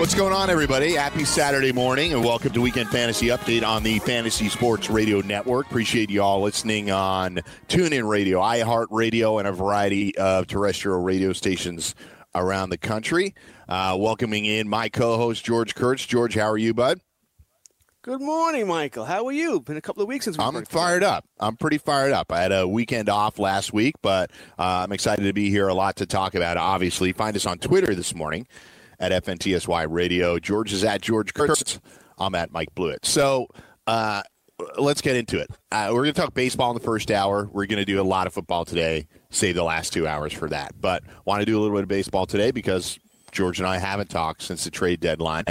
What's going on, everybody? Happy Saturday morning, and welcome to Weekend Fantasy Update on the Fantasy Sports Radio Network. Appreciate you all listening on TuneIn Radio, iHeartRadio, and a variety of terrestrial radio stations around the country. Uh, welcoming in my co-host George Kurtz. George, how are you, bud? Good morning, Michael. How are you? Been a couple of weeks since we I'm fired up. I'm pretty fired up. I had a weekend off last week, but uh, I'm excited to be here. A lot to talk about, obviously. Find us on Twitter this morning at FNTSY Radio. George is at George Kurtz. I'm at Mike Blewett. So uh, let's get into it. Uh, we're going to talk baseball in the first hour. We're going to do a lot of football today. Save the last two hours for that. But want to do a little bit of baseball today because George and I haven't talked since the trade deadline,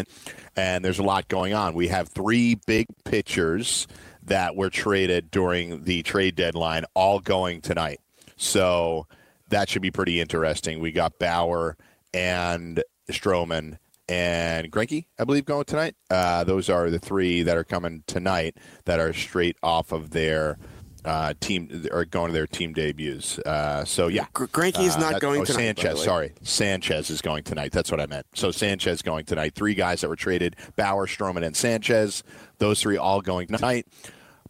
and there's a lot going on. We have three big pitchers that were traded during the trade deadline, all going tonight. So that should be pretty interesting. We got Bauer and Stroman and Greinke, I believe, going tonight. Uh, those are the three that are coming tonight that are straight off of their uh, team or going to their team debuts. Uh, so yeah, Gr- Greinke is not that- going oh, tonight, Sanchez, sorry, Sanchez is going tonight. That's what I meant. So Sanchez going tonight. Three guys that were traded: Bauer, Stroman, and Sanchez. Those three all going tonight.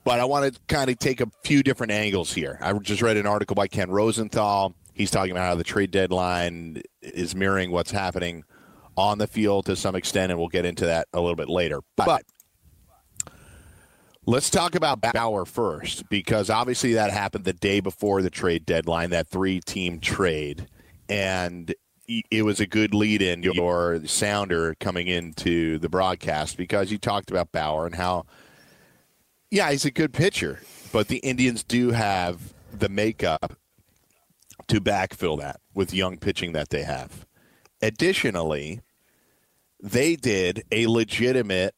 But I want to kind of take a few different angles here. I just read an article by Ken Rosenthal. He's talking about how the trade deadline is mirroring what's happening on the field to some extent, and we'll get into that a little bit later. But Let's talk about Bauer first, because obviously that happened the day before the trade deadline, that three team trade. And it was a good lead in your sounder coming into the broadcast because you talked about Bauer and how, yeah, he's a good pitcher, but the Indians do have the makeup to backfill that with young pitching that they have. Additionally, they did a legitimate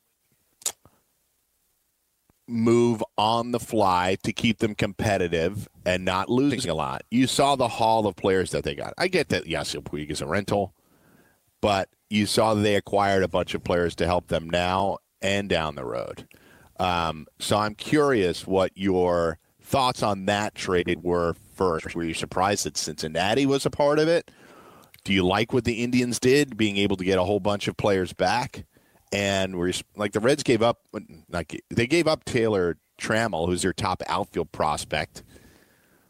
move on the fly to keep them competitive and not losing a lot. You saw the haul of players that they got. I get that, yes, Puig is a rental, but you saw they acquired a bunch of players to help them now and down the road. Um, so I'm curious what your thoughts on that trade were first. Were you surprised that Cincinnati was a part of it? Do you like what the Indians did, being able to get a whole bunch of players back? And we're like the Reds gave up, like they gave up Taylor Trammell, who's their top outfield prospect.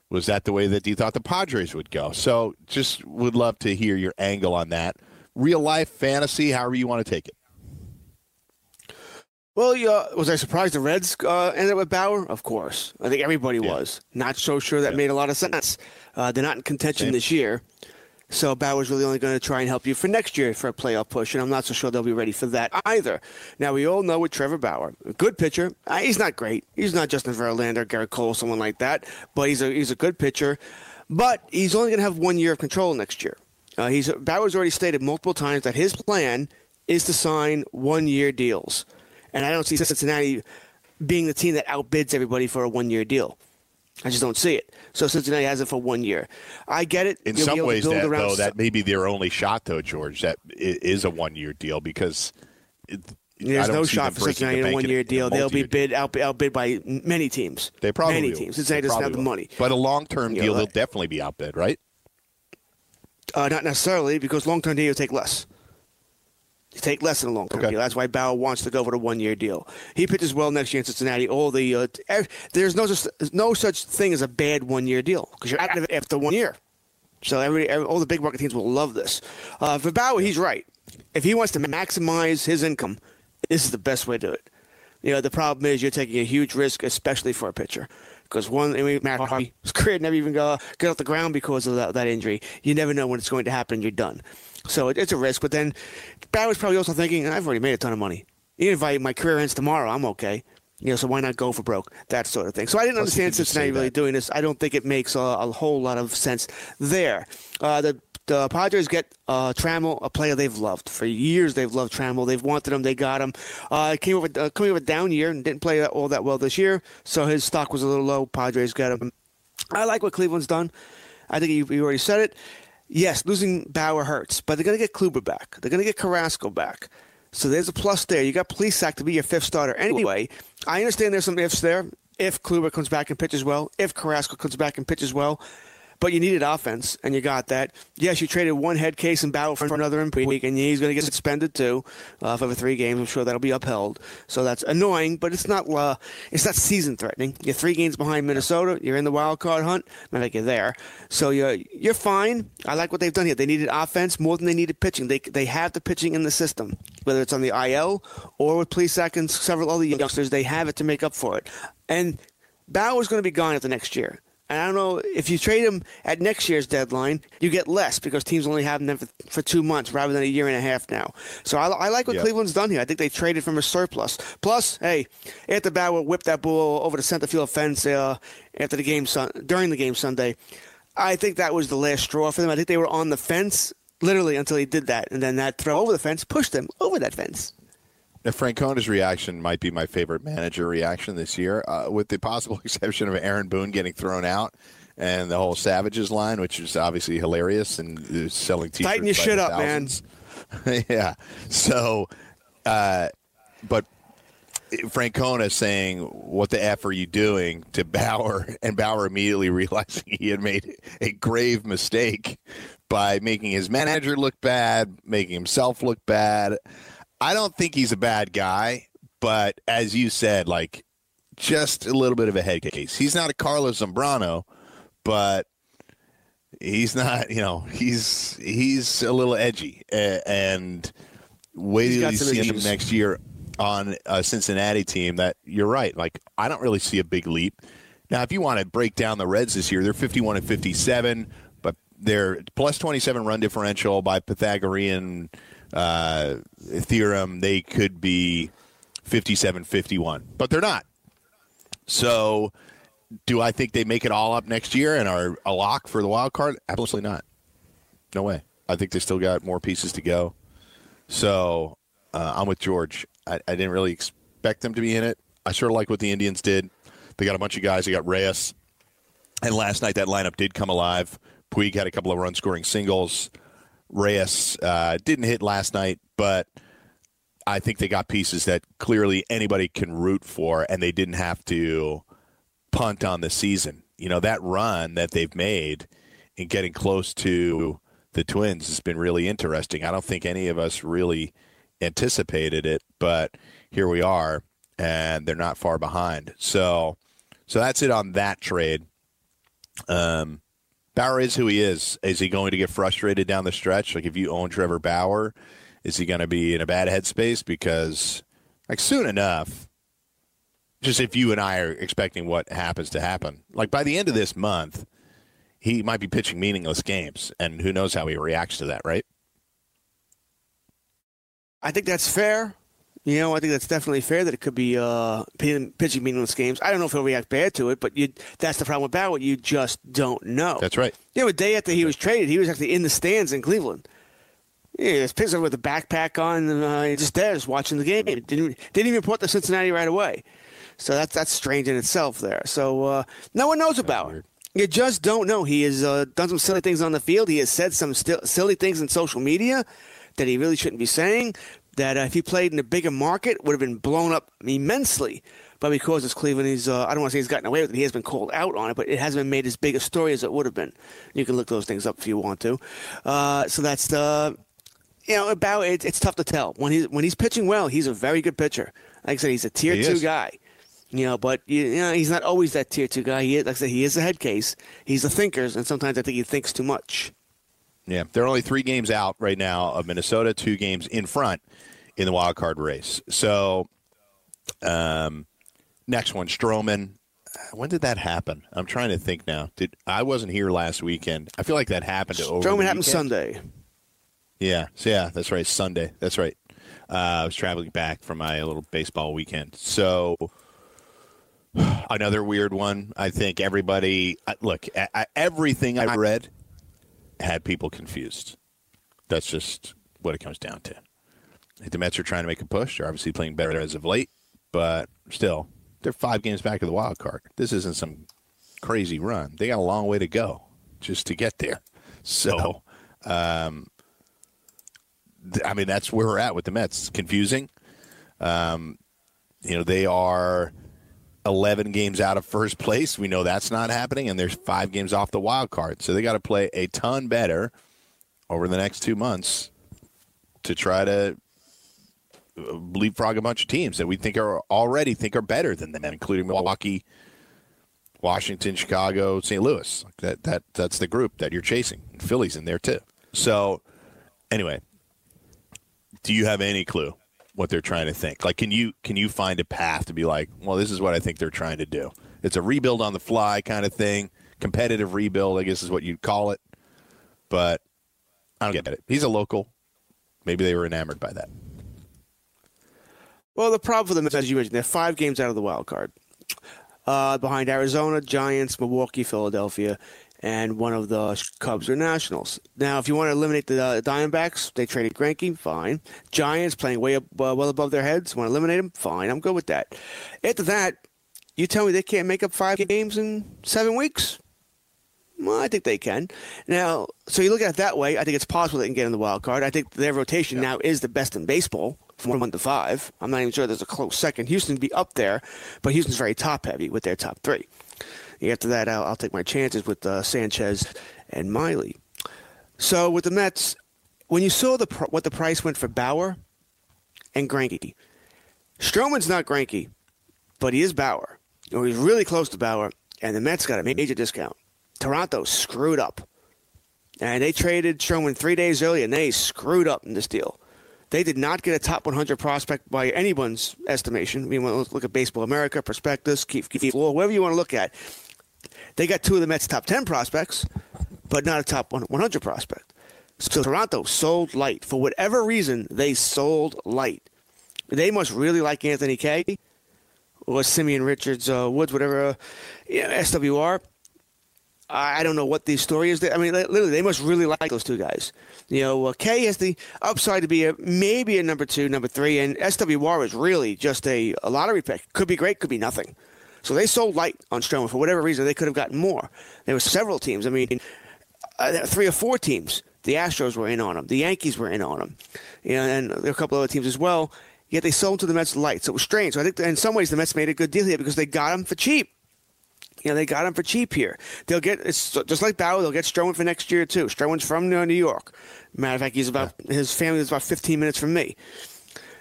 Was that the way that you thought the Padres would go? So, just would love to hear your angle on that. Real life, fantasy, however you want to take it. Well, yeah, was I surprised the Reds uh, ended up with Bauer? Of course. I think everybody was. Not so sure that made a lot of sense. Uh, they're not in contention Same. this year. So Bauer's really only going to try and help you for next year for a playoff push, and I'm not so sure they'll be ready for that either. Now we all know with Trevor Bauer, a good pitcher. Uh, he's not great. He's not Justin Verlander, Gerrit Cole, someone like that, but he's a he's a good pitcher. But he's only going to have one year of control next year. Uh, he's Bauer's already stated multiple times that his plan is to sign one year deals, and I don't see Cincinnati being the team that outbids everybody for a one year deal. I just don't see it. So Cincinnati has it for one year. I get it. In You'll some ways, that though, s- that may be their only shot, though, George. That is a one-year deal because it, There's no shot for Cincinnati in a one-year deal. They'll be bid out, outbid by many teams. They probably many will. teams. They Cincinnati doesn't have probably the will. money. But a long-term You deal, know, they'll definitely be outbid, right? Uh, not necessarily because long-term deal you take less. You take less than a long-term Okay. deal. That's why Bauer wants to go for a one-year deal. He pitches well next year in Cincinnati. All the uh, t- there's no such no such thing as a bad one-year deal because you're out of it after one year. So every, every all the big market teams will love this. Uh, for Bauer, he's right. If he wants to maximize his income, this is the best way to do it. You know, the problem is you're taking a huge risk, especially for a pitcher. Because one, I mean, Matt Harvey, his career never even got get off the ground because of that, that injury. You never know when it's going to happen. You're done. So it, it's a risk. But then Bauer's probably also thinking, I've already made a ton of money. Even if I, my career ends tomorrow, I'm okay. You know, so why not go for broke? That sort of thing. So I didn't Plus, understand Cincinnati really doing this. I don't think it makes a, a whole lot of sense there. Uh, the the Padres get uh, Trammell, a player they've loved for years. They've loved Trammell. They've wanted him. They got him. Uh, came over uh, coming over a down year and didn't play all that well this year. So his stock was a little low. Padres got him. I like what Cleveland's done. I think you, you already said it. Yes, losing Bauer hurts, but they're going to get Kluber back. They're going to get Carrasco back. So there's a plus there. You got Plesac to be your fifth starter anyway. I understand there's some ifs there. If Kluber comes back and pitches well, if Carrasco comes back and pitches well, but you needed offense, and you got that. Yes, you traded one head case and Bauer for another in week, and he's going to get suspended too uh, for three games. I'm sure that'll be upheld. So that's annoying, but it's not uh, it's not season threatening. You're three games behind Minnesota. You're in the wild card hunt. Not like you're there, so you're you're fine. I like what they've done here. They needed offense more than they needed pitching. They they have the pitching in the system, whether it's on the IL or with Plesac and several other youngsters. They have it to make up for it, and Bauer's going to be gone at the next year. And I don't know if you trade him at next year's deadline, you get less because teams only have them for, for two months rather than a year and a half now. So I, I like what Yeah. Cleveland's done here. I think they traded from a surplus. Plus, hey, after Bauer whipped that ball over the center field fence uh, after the game sun- during the game Sunday, I think that was the last straw for them. I think they were on the fence literally until he did that, and then that throw over the fence pushed them over that fence. Now, Francona's reaction might be my favorite manager reaction this year, uh, with the possible exception of Aaron Boone getting thrown out and the whole Savages line, which is obviously hilarious and selling t-shirts. Tighten your shit up, man. yeah. So, uh, but Francona saying, "What the f are you doing?" to Bauer, and Bauer immediately realizing he had made a grave mistake by making his manager look bad, making himself look bad. I don't think he's a bad guy, but as you said, like just a little bit of a head case. He's not a Carlos Zambrano, but he's not. You know, he's he's a little edgy, and wait till you see him next year on a Cincinnati team. That you're right. Like I don't really see a big leap. Now, if you want to break down the Reds this year, they're 51 and 57, but they're plus 27 run differential by Pythagorean uh, theorem. They could be 57 51, but they're not. So, do I think they make it all up next year and are a lock for the wild card? Absolutely not. No way. I think they still got more pieces to go. So, uh, I'm with George. I, I didn't really expect them to be in it. I sort of like what the Indians did. They got a bunch of guys. They got Reyes. And last night, that lineup did come alive. Puig had a couple of run scoring singles. Reyes uh, didn't hit last night, but I think they got pieces that clearly anybody can root for, and they didn't have to punt on the season. You know, that run that they've made in getting close to the Twins has been really interesting. I don't think any of us really anticipated it, but here we are, and they're not far behind. So, so that's it on that trade. Um, Bauer is who he is. Is he going to get frustrated down the stretch? Like if you own Trevor Bauer, is he going to be in a bad headspace? Because like soon enough, just if you and I are expecting what happens to happen, like by the end of this month, he might be pitching meaningless games, and who knows how he reacts to that, right? I think that's fair. You know, I think that's definitely fair that it could be uh, pitching meaningless games. I don't know if he'll react bad to it, but you, that's the problem with Bauer. You just don't know. That's right. You know, a day after he was traded, he was actually in the stands in Cleveland. Yeah, he was picks up with a backpack on, and uh, just there, just watching the game. Didn't didn't even report to Cincinnati right away. So that's that's strange in itself. There. So uh, no one knows about it. You just don't know. He has uh, done some silly things on the field. He has said some sti- silly things in social media that he really shouldn't be saying. That uh, if he played in a bigger market, would have been blown up immensely. But because it's Cleveland, he's uh, I don't want to say he's gotten away with it. He has been called out on it, but it hasn't been made as big a story as it would have been. You can look those things up if you want to. Uh, so that's the you know about it, it's tough to tell when he's when he's pitching well. He's a very good pitcher. Like I said, he's a tier He two is. guy. You know, but you, you know he's not always that tier two guy. He is, like I said, he is a head case. He's a thinker, and sometimes I think he thinks too much. Yeah, they're only three games out right now of Minnesota, two games in front in the wild card race. So, um, next one, Stroman. When did that happen? I'm trying to think now. Did I wasn't here last weekend? I feel like that happened. Stroman happened weekend. Sunday. Yeah, so yeah, that's right. Sunday. That's right. Uh, I was traveling back from my little baseball weekend. So another weird one. I think everybody look. I, I, everything I read had people confused. That's just what it comes down to. The Mets are trying to make a push. They're obviously playing better as of late, but still, they're five games back of the wild card. This isn't some crazy run. They got a long way to go just to get there. So, um, th- I mean, that's where we're at with the Mets. It's confusing. Um, you know, they are 11 games out of first place. We know that's not happening, and there's five games off the wild card. So they got to play a ton better over the next two months to try to leapfrog a bunch of teams that we think are already think are better than them, including Milwaukee, Washington, Chicago, St. Louis. That that that's the group that you're chasing. Philly's in there too. So anyway, do you have any clue what they're trying to think? Like, can you can you find a path to be like, well, this is what I think they're trying to do? It's a rebuild on the fly kind of thing, competitive rebuild, I guess is what you'd call it. But I don't get it. He's a local. Maybe they were enamored by that. Well, the problem for them is, as you mentioned, they're five games out of the wild card, uh, behind Arizona, Giants, Milwaukee, Philadelphia, and one of the Cubs or Nationals. Now, if you want to eliminate the uh, Diamondbacks, they traded Greinke, fine. Giants playing way up, uh, well above their heads, want to eliminate them, fine. I'm good with that. After that, you tell me they can't make up five games in seven weeks? Well, I think they can. Now, so you look at it that way. I think it's possible they can get in the wild card. I think their rotation now is the best in baseball from one to five. I'm not even sure there's a close second. Houston be up there, but Houston's very top heavy with their top three. After that, I'll, I'll take my chances with uh, Sanchez and Miley. So with the Mets, when you saw the pr- what the price went for Bauer and Greinke, Stroman's not Greinke, but he is Bauer. Or he's really close to Bauer, and the Mets got a major discount. Toronto screwed up. And they traded Stroman three days early, and they screwed up in this deal. They did not get a top 100 prospect by anyone's estimation. I mean, look at Baseball America, Prospectus, Keith, Keith Law, whatever you want to look at. They got two of the Mets' top 10 prospects, but not a top 100 prospect. So Toronto sold light. For whatever reason, they sold light. They must really like Anthony Kay or Simeon Richards, uh, Woods, whatever, uh, SWR. I don't know what the story is. I mean, literally, they must really like those two guys. You know, uh, Kay has the upside to be a maybe a number two, number three, and SWR is really just a, a lottery pick. Could be great, could be nothing. So they sold light on Stroman for whatever reason. They could have gotten more. There were several teams. I mean, uh, three or four teams. The Astros were in on him. The Yankees were in on him. You know, and there a couple other teams as well. Yet they sold to the Mets light. So it was strange. So I think in some ways the Mets made a good deal here because they got him for cheap. You know, they got him for cheap here. They'll get it's just like Bauer. They'll get Stroman for next year too. Stroman's from uh, New York. Matter of fact, he's about his family is about 15 minutes from me.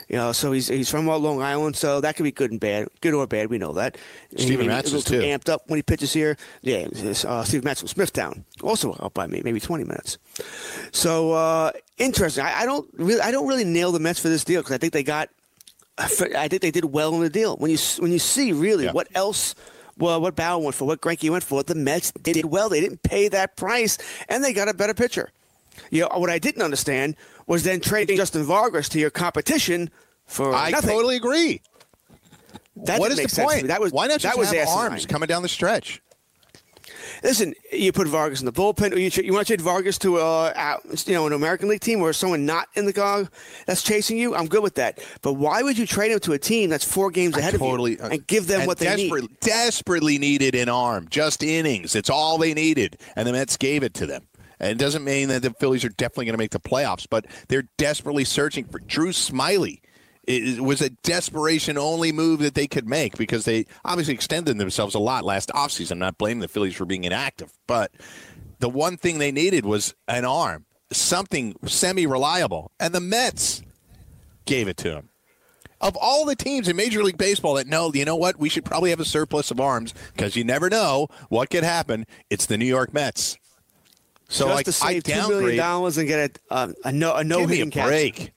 You know, so he's he's from Long Island, so that could be good and bad, good or bad. We know that. Steven He- Matz is too. Amped up when he pitches here. Yeah, uh, Steve Matz from Smithtown, also up by me, maybe 20 minutes. So uh, interesting. I, I don't really I don't really nail the Mets for this deal because I think they got I think they did well in the deal. When you when you see really Yeah. what else, well, what Bauer went for, what Greinke went for, the Mets did well. They didn't pay that price, and they got a better pitcher. You know, what I didn't understand was then trading Justin Vargas to your competition for I nothing. totally agree. That what is the point? That was Why not that just was have asinine. arms coming down the stretch? Listen, you put Vargas in the bullpen, or you, you want to trade Vargas to uh, out, you know an American League team or someone not in the gog that's chasing you. I'm good with that. But why would you trade him to a team that's four games ahead totally of you and give them and what they desperately, need? Desperately needed an arm, just innings. It's all they needed, and the Mets gave it to them. And it doesn't mean that the Phillies are definitely going to make the playoffs, but they're desperately searching for Drew Smyly. It was a desperation only move that they could make because they obviously extended themselves a lot last offseason. I'm not blaming the Phillies for being inactive, but the one thing they needed was an arm, something semi reliable, and the Mets gave it to him of all the teams in Major League Baseball that know, you know what, we should probably have a surplus of arms because you never know what could happen. It's the New York Mets. So just like to I save two million downgrade. dollars and get a uh, a no a no Give me a hitting catch.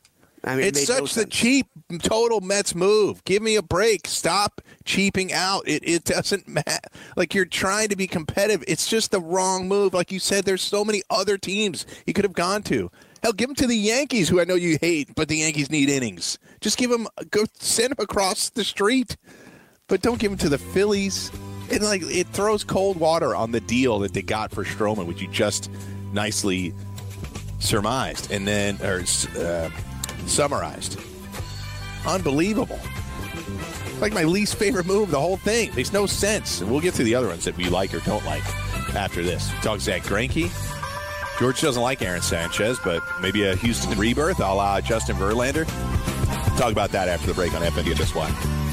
I mean, it it's no such the cheap total Mets move. Give me a break. Stop cheaping out. It it doesn't matter. Like you're trying to be competitive. It's just the wrong move. Like you said, there's so many other teams he could have gone to. Hell, give him to the Yankees, who I know you hate, but the Yankees need innings. Just give him go send him across the street, but don't give him to the Phillies. And like it throws cold water on the deal that they got for Stroman, which you just nicely surmised and then or uh, summarized. Unbelievable. Like my least favorite move, the whole thing. Makes no sense. And we'll get to the other ones that we like or don't like after this. Talk Zach Greinke. George doesn't like Aaron Sanchez, but maybe a Houston rebirth a la Justin Verlander. Talk about that after the break on FNTSY.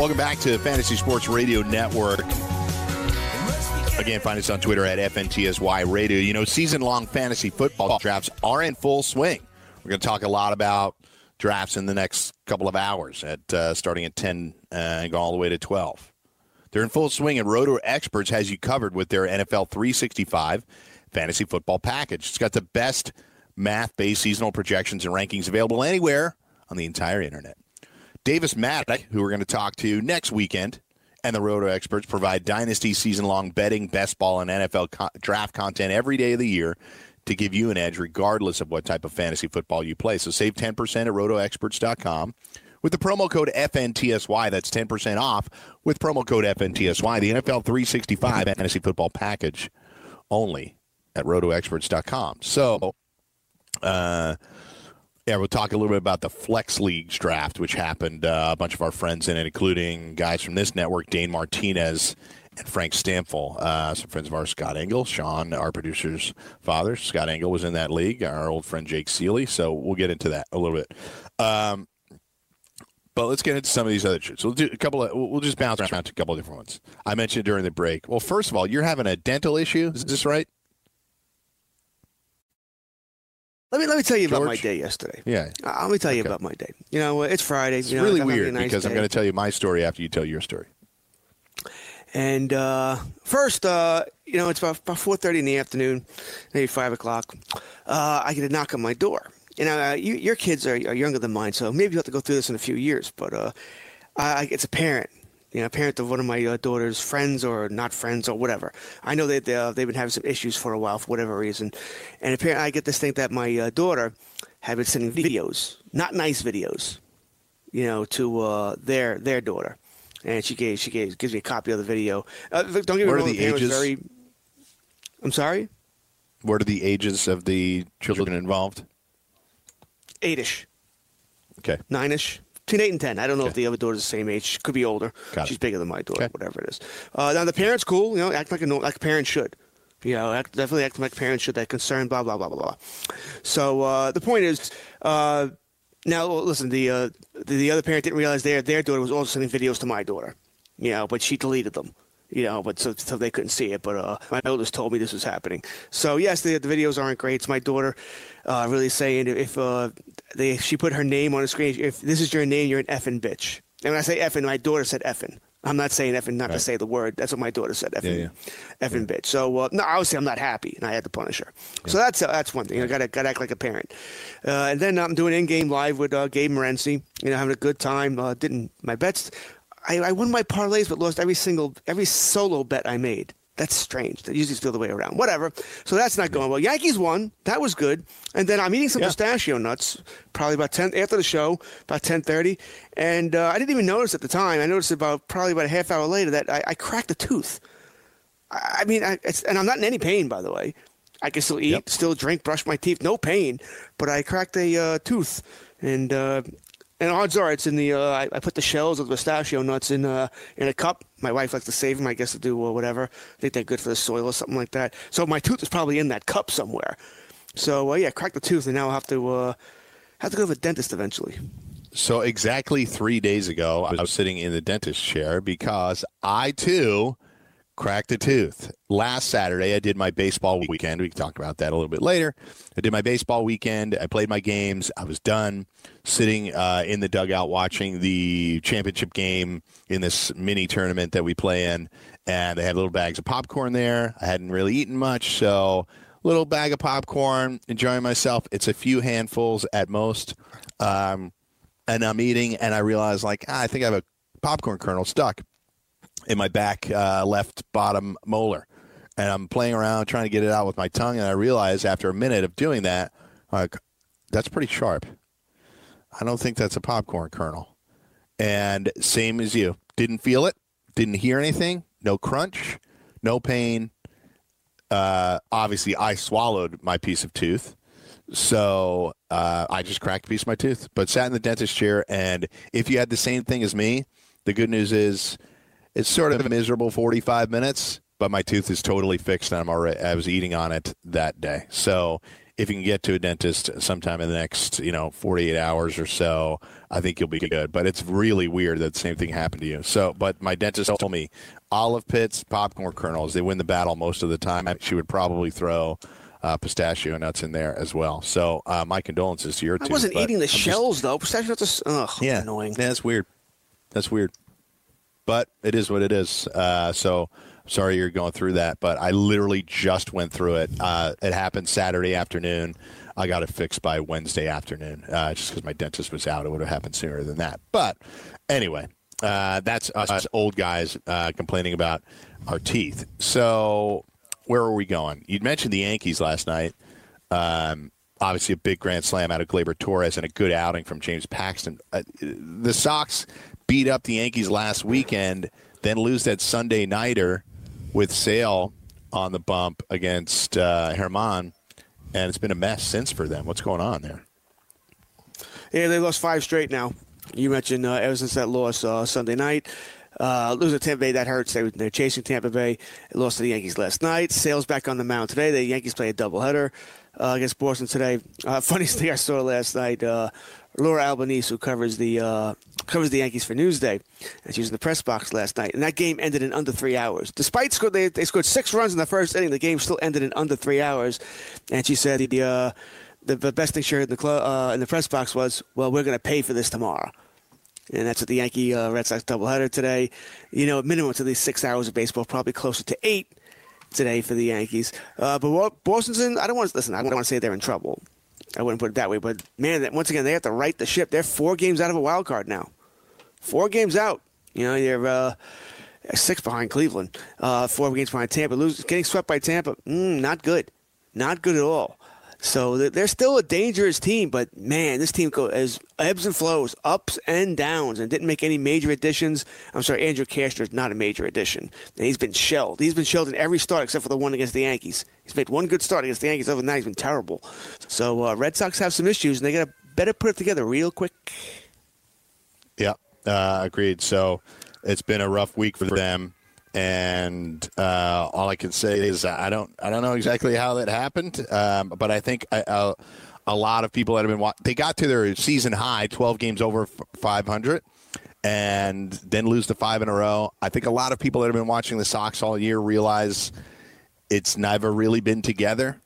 Welcome back to Fantasy Sports Radio Network. Again, find us on Twitter at FNTSY Radio. You know, season long fantasy football drafts are in full swing. We're going to talk a lot about drafts in the next couple of hours, at uh, starting at 10 uh, and go all the way to 12. They're in full swing, and Roto Experts has you covered with their NFL 365 fantasy football package. It's got the best math based seasonal projections and rankings available anywhere on the entire internet. Davis Mattek, who we're going to talk to next weekend, and the Roto experts provide dynasty season long betting, best ball, and NFL co- draft content every day of the year to give you an edge regardless of what type of fantasy football you play. So save 10% at rotoexperts.com with the promo code FNTSY. That's 10% off with promo code FNTSY. The NFL 365 fantasy football package only at rotoexperts.com. So, uh, yeah, we'll talk a little bit about the Flex Leagues draft, which happened. Uh, a bunch of our friends in it, including guys from this network, Dane Martinez and Frank Stampfl. Uh, some friends of ours, Scott Engel, Sean, our producer's father. Scott Engel was in that league. Our old friend Jake Ciely. So we'll get into that a little bit. Um, but let's get into some of these other shit. So we'll do a couple of. We'll just bounce around to a couple of different ones. I mentioned during the break. Well, first of all, you're having a dental issue. Is this right? Let me let me tell you about my day yesterday. Yeah. Uh, let me tell you Okay. about my day. You know, it's Friday. It's you know, really weird nice because I'm going to tell you my story after you tell your story. And uh, first, uh, you know, it's about about four thirty in the afternoon, maybe five o'clock. Uh, I get a knock on my door. You know, uh, you, your kids are, are younger than mine, so maybe you'll have to go through this in a few years. But uh, I, it's a parent, you know, a parent of one of my uh, daughter's friends or not friends or whatever. I know that they, uh, they've been having some issues for a while for whatever reason, and apparently I get this thing that my uh, daughter had been sending videos, not nice videos, you know, to uh, their their daughter, and she gave she gave gives me a copy of the video. Uh, don't get me wrong, the was ages? Very, I'm sorry, What are the ages of the children involved? eight-ish, Okay. nine-ish. Between eight and ten. I don't know if the other daughter's the same age. Could be older. Got it. She's bigger than my daughter, Okay. whatever it is. Uh, now the parents cool. You know, act like a like a parent should. You know, act, definitely act like parents should. That concern. Blah blah blah blah blah. So uh, the point is, uh, now listen. The, uh, the the other parent didn't realize their their daughter was also sending videos to my daughter. You know, but she deleted them. You know, but so, so they couldn't see it. But uh, my eldest told me this was happening. So yes, the, the videos aren't great. It's my daughter uh, really saying if uh, they she put her name on the screen, if this is your name, you're an effing bitch. And when I say effing, my daughter said effing. I'm not saying effing not to say the word. That's what my daughter said. Effing, Yeah, effing bitch. So uh, no, obviously I'm not happy, and I had to punish her. So that's uh, that's one thing. I got to got to act like a parent. Uh, and then I'm doing in-game live with uh, Gabe Morency. You know, having a good time. Uh, didn't my bets? I, I won my parlays, but lost every single every solo bet I made. That's strange. That usually it's the way around. Whatever. So that's not going well. Yankees won. That was good. And then I'm eating some Yeah. pistachio nuts. Probably about ten after the show, about ten thirty. And uh, I didn't even notice at the time. I noticed about probably about a half hour later that I, I cracked a tooth. I I mean, I, it's, and I'm not in any pain, by the way. I can still eat, Yep. still drink, brush my teeth, no pain. But I cracked a uh, tooth, and uh, and odds are it's in the. Uh, I, I put the shells of the pistachio nuts in uh, in a cup. My wife likes to save them, I guess, to do uh, whatever. I think they're good for the soil or something like that. So my tooth is probably in that cup somewhere. So uh, yeah, crack the tooth, and now I'll have to uh, have to go to the dentist eventually. So exactly three days ago, I was sitting in the dentist chair because I too cracked a tooth. Last Saturday, I did my baseball weekend. We can talk about that a little bit later. I did my baseball weekend. I played my games. I was done sitting uh, in the dugout watching the championship game in this mini tournament that we play in. And they had little bags of popcorn there. I hadn't really eaten much, so little bag of popcorn, enjoying myself. It's a few handfuls at most. Um, and I'm eating, and I realize like ah, I think I have a popcorn kernel stuck in my back uh, left bottom molar, and I'm playing around trying to get it out with my tongue, and I realize after a minute of doing that, like that's pretty sharp. I don't think that's a popcorn kernel. And same as you, didn't feel it, didn't hear anything, no crunch, no pain. Uh, obviously, I swallowed my piece of tooth. So uh, I just cracked a piece of my tooth, but sat in the dentist chair. And if you had the same thing as me, the good news is it's sort of a miserable 45 minutes, but my tooth is totally fixed and I'm already, I was eating on it that day. So if you can get to a dentist sometime in the next, you know, 48 hours or so, I think you'll be good. But it's really weird that the same thing happened to you. So, but my dentist told me olive pits, popcorn kernels, they win the battle most of the time. She would probably throw uh, pistachio nuts in there as well. So uh, my condolences to your I wasn't eating the I'm just- shells though. Pistachio nuts are ugh, yeah, annoying. Yeah, that's weird. That's weird. But it is what it is. Uh, so sorry you're going through that. But I literally just went through it. Uh, it happened Saturday afternoon. I got it fixed by Wednesday afternoon, uh, just because my dentist was out. It would have happened sooner than that. But anyway, uh, that's us, old guys uh, complaining about our teeth. So where are we going? You mentioned the Yankees last night. Um, obviously, a big grand slam out of Gleyber Torres and a good outing from James Paxton. Uh, the Sox beat up the Yankees last weekend, then lose that Sunday nighter with Sale on the bump against uh, Germán, and it's been a mess since for them. What's going on there? Yeah, they lost five straight now. You mentioned uh, ever since that loss uh, Sunday night. Uh, losing to Tampa Bay, that hurts. They, they're chasing Tampa Bay. They lost to the Yankees last night. Sales back on the mound today. The Yankees play a doubleheader uh, against Boston today. Uh, funniest thing I saw last night, uh, Laura Albanese, who covers the uh, covers the Yankees for Newsday, and she was in the press box last night. And that game ended in under three hours. Despite score, they, they scored six runs in the first inning, the game still ended in under three hours. And she said the uh, the, the best thing she heard in the cl- uh, in the press box was, "Well, we're going to pay for this tomorrow." and that's at the Yankee uh, Red Sox doubleheader today. You know, minimum to these six hours of baseball, probably closer to eight today for the Yankees. Uh, but Boston's in, I don't want to listen. I don't want to say they're in trouble. I wouldn't put it that way. But man, once again, they have to right the ship. They're four games out of a wild card now. Four games out. You know, you're uh, six behind Cleveland, uh, four games behind Tampa. Lose, getting swept by Tampa, mm, not good, not good at all. So they're- still a dangerous team, but man, this team goes ebbs and flows, ups and downs, and didn't make any major additions. I'm sorry, Andrew Cashner is not a major addition, and he's been shelled. He's been shelled in every start except for the one against the Yankees. He's made one good start against the Yankees. Other than that, he's been terrible. So uh, Red Sox have some issues, and they got to better put it together real quick. Yeah, uh, agreed. So it's been a rough week for them, and uh, all I can say is I don't I don't know exactly how that happened, um, but I think uh, a lot of people that have been wa- they got to their season high, twelve games over five hundred. And then lose the five in a row. I think a lot of people that have been watching the Sox all year realize it's never really been together.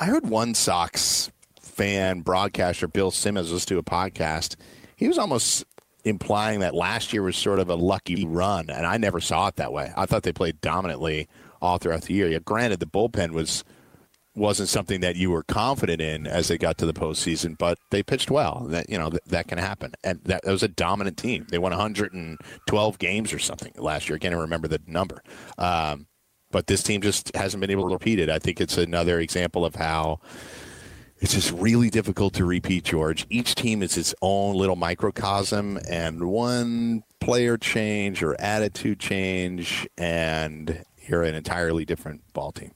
I heard one Sox fan broadcaster, Bill Simmons, was to a podcast. He was almost implying that last year was sort of a lucky run, and I never saw it that way. I thought they played dominantly all throughout the year. Yeah, granted, the bullpen was wasn't something that you were confident in as they got to the postseason, but they pitched well. That you know that, that can happen, and that, that was a dominant team. They won 112 games or something last year. I can't even remember the number. Um, but this team just hasn't been able to repeat it. I think it's another example of how it's just really difficult to repeat, George. Each team is its own little microcosm, and one player change or attitude change, and you're an entirely different ball team.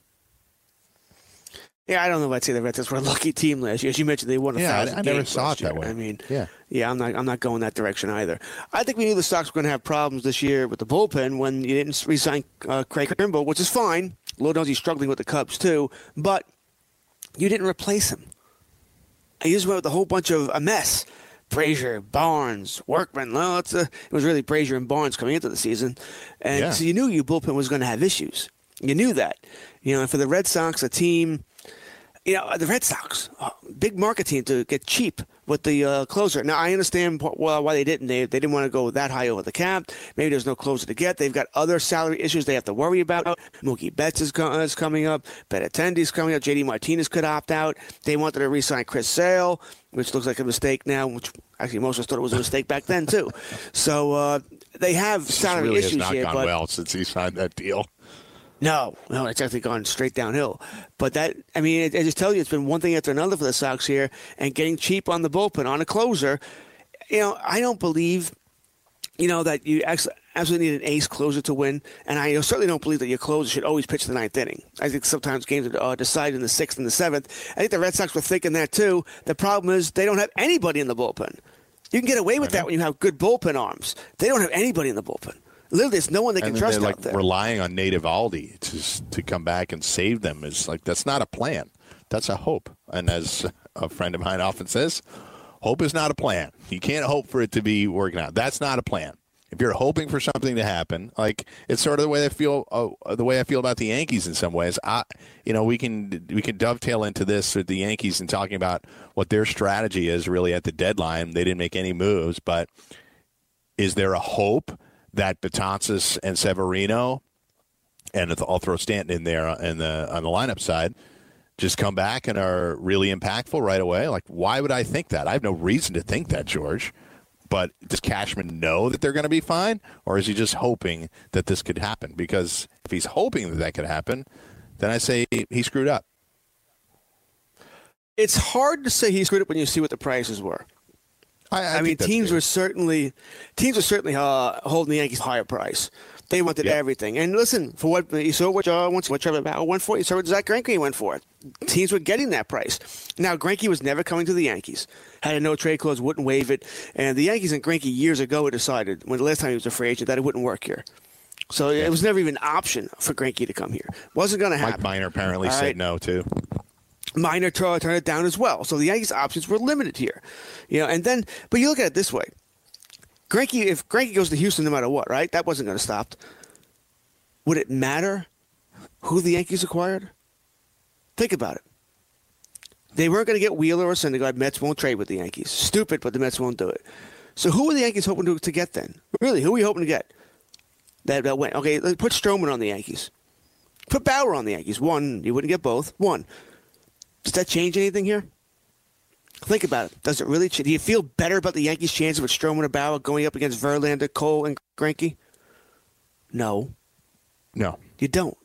Yeah, I don't know if I'd say the Red Sox were a lucky team last year. As you mentioned, they won a Yeah, I- thousand I never games saw it that year. way. I mean, Yeah. yeah, I'm not, I'm not going that direction either. I think we knew the Sox were going to have problems this year with the bullpen when you didn't resign uh, Craig Kimbrel, which is fine. Lord knows he's struggling with the Cubs too, but you didn't replace him. You just went with a whole bunch of a mess. Brasier, Barnes, Workman. Well, it's a, it was really Brasier and Barnes coming into the season, and Yeah. so you knew your bullpen was going to have issues. You knew that. You know, for the Red Sox, a team you know, the Red Sox, uh, big market team to get cheap with the uh, closer. Now, I understand well, why they didn't. They, they didn't want to go that high over the cap. Maybe there's no closer to get. They've got other salary issues they have to worry about. Mookie Betts is, co- is coming up. Benintendi's coming up. JD Martinez could opt out. They wanted to re-sign Chris Sale, which looks like a mistake now, which actually most of us thought it was a mistake back then, too. So uh, they have salary really issues has not here. gone well since he signed that deal. No, no, it's actually gone straight downhill. But that, I mean, I just tell you, it's been one thing after another for the Sox here, and getting cheap on the bullpen on a closer. You know, I don't believe, you know, that you actually absolutely need an ace closer to win, and I certainly don't believe that your closer should always pitch the ninth inning. I think sometimes games are uh, decided in the sixth and the seventh. I think the Red Sox were thinking that too. The problem is they don't have anybody in the bullpen. You can get away with that when you have good bullpen arms. They don't have anybody in the bullpen. Literally, there's no one they can trust they're like relying on Nate Eovaldi to to come back and save them is like that's not a plan. That's a hope. And as a friend of mine often says, hope is not a plan. You can't hope for it to be working out. That's not a plan. If you're hoping for something to happen, like it's sort of the way I feel, uh, the way I feel about the Yankees in some ways. I, you know, we can we can dovetail into this with the Yankees and talking about what their strategy is really at the deadline. They didn't make any moves, but is there a hope that Betances and Severino, and I'll throw Stanton in there in the on the lineup side, just come back and are really impactful right away? Like, why would I think that? I have no reason to think that, George. But does Cashman know that they're going to be fine, or is he just hoping that this could happen? Because if he's hoping that that could happen, then I say he screwed up. it's hard to say he screwed up when you see what the prices were. I, I, mean, teams were certainly teams were certainly uh, holding the Yankees higher price. They wanted Yeah. everything. And listen, for what you saw, what uh, once what Trevor Bauer went for, you saw what Zach Greinke went for. Teams were getting that price. Now Greinke was never coming to the Yankees. Had a no trade clause, wouldn't waive it. And the Yankees and Greinke years ago had decided when the last time he was a free agent that it wouldn't work here. So it was never even an option for Greinke to come here. Wasn't going to happen. Mike. Minor apparently All said right. no too. Minor turned turned it down as well. So the Yankees' options were limited here, you know. And then, but you look at it this way: Greinke, if Greinke goes to Houston, no matter what, right? That wasn't going to stop. Would it matter who the Yankees acquired? Think about it. They weren't going to get Wheeler or Syndergaard. Mets won't trade with the Yankees. Stupid, but the Mets won't do it. So who are the Yankees hoping to, to get then? Really, who are we hoping to get? That, that went okay. Let's put Stroman on the Yankees. Put Bauer on the Yankees. One, you wouldn't get both. One. Does that change anything here? Think about it. Does it really? Ch- do you feel better about the Yankees' chances with Stroman and Bauer going up against Verlander, Cole, and Greinke? No, No. you don't.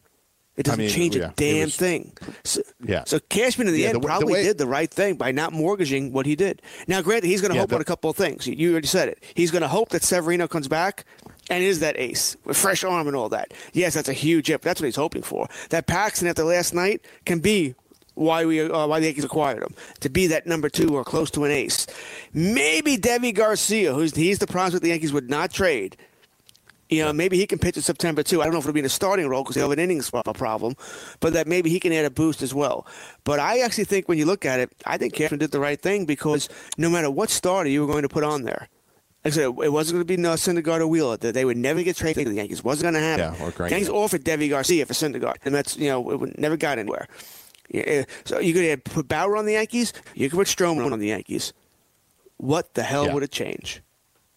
It doesn't mean, change yeah, a damn was- thing. So, Yeah. so Cashman in the Yeah, end the w- the probably way- did the right thing by not mortgaging what he did. Now, granted, he's going to Yeah, hope the- on a couple of things. You- You already said it. He's going to hope that Severino comes back and is that ace with fresh arm and all that. Yes, that's a huge if. That's what he's hoping for. That Paxton after last night can be why we uh, why the Yankees acquired him to be that number two or close to an ace. Maybe Deivi Garcia, who's he's the prospect the Yankees would not trade. You know, maybe he can pitch in September too. I don't know if it'll be in a starting role because they have an innings problem, but that maybe he can add a boost as well. But I actually think when you look at it, I think Cashman did the right thing because no matter what starter you were going to put on there, like I said, it wasn't going to be no Syndergaard or Wheeler. That they would never get traded to the Yankees. wasn't going to happen. Yeah, or. Yankees offered Deivi Garcia for Syndergaard, and that's you know it would- never got anywhere. Yeah, so you could put Bauer on the Yankees. You could put Stroman on the Yankees. What the hell Yeah. would it change?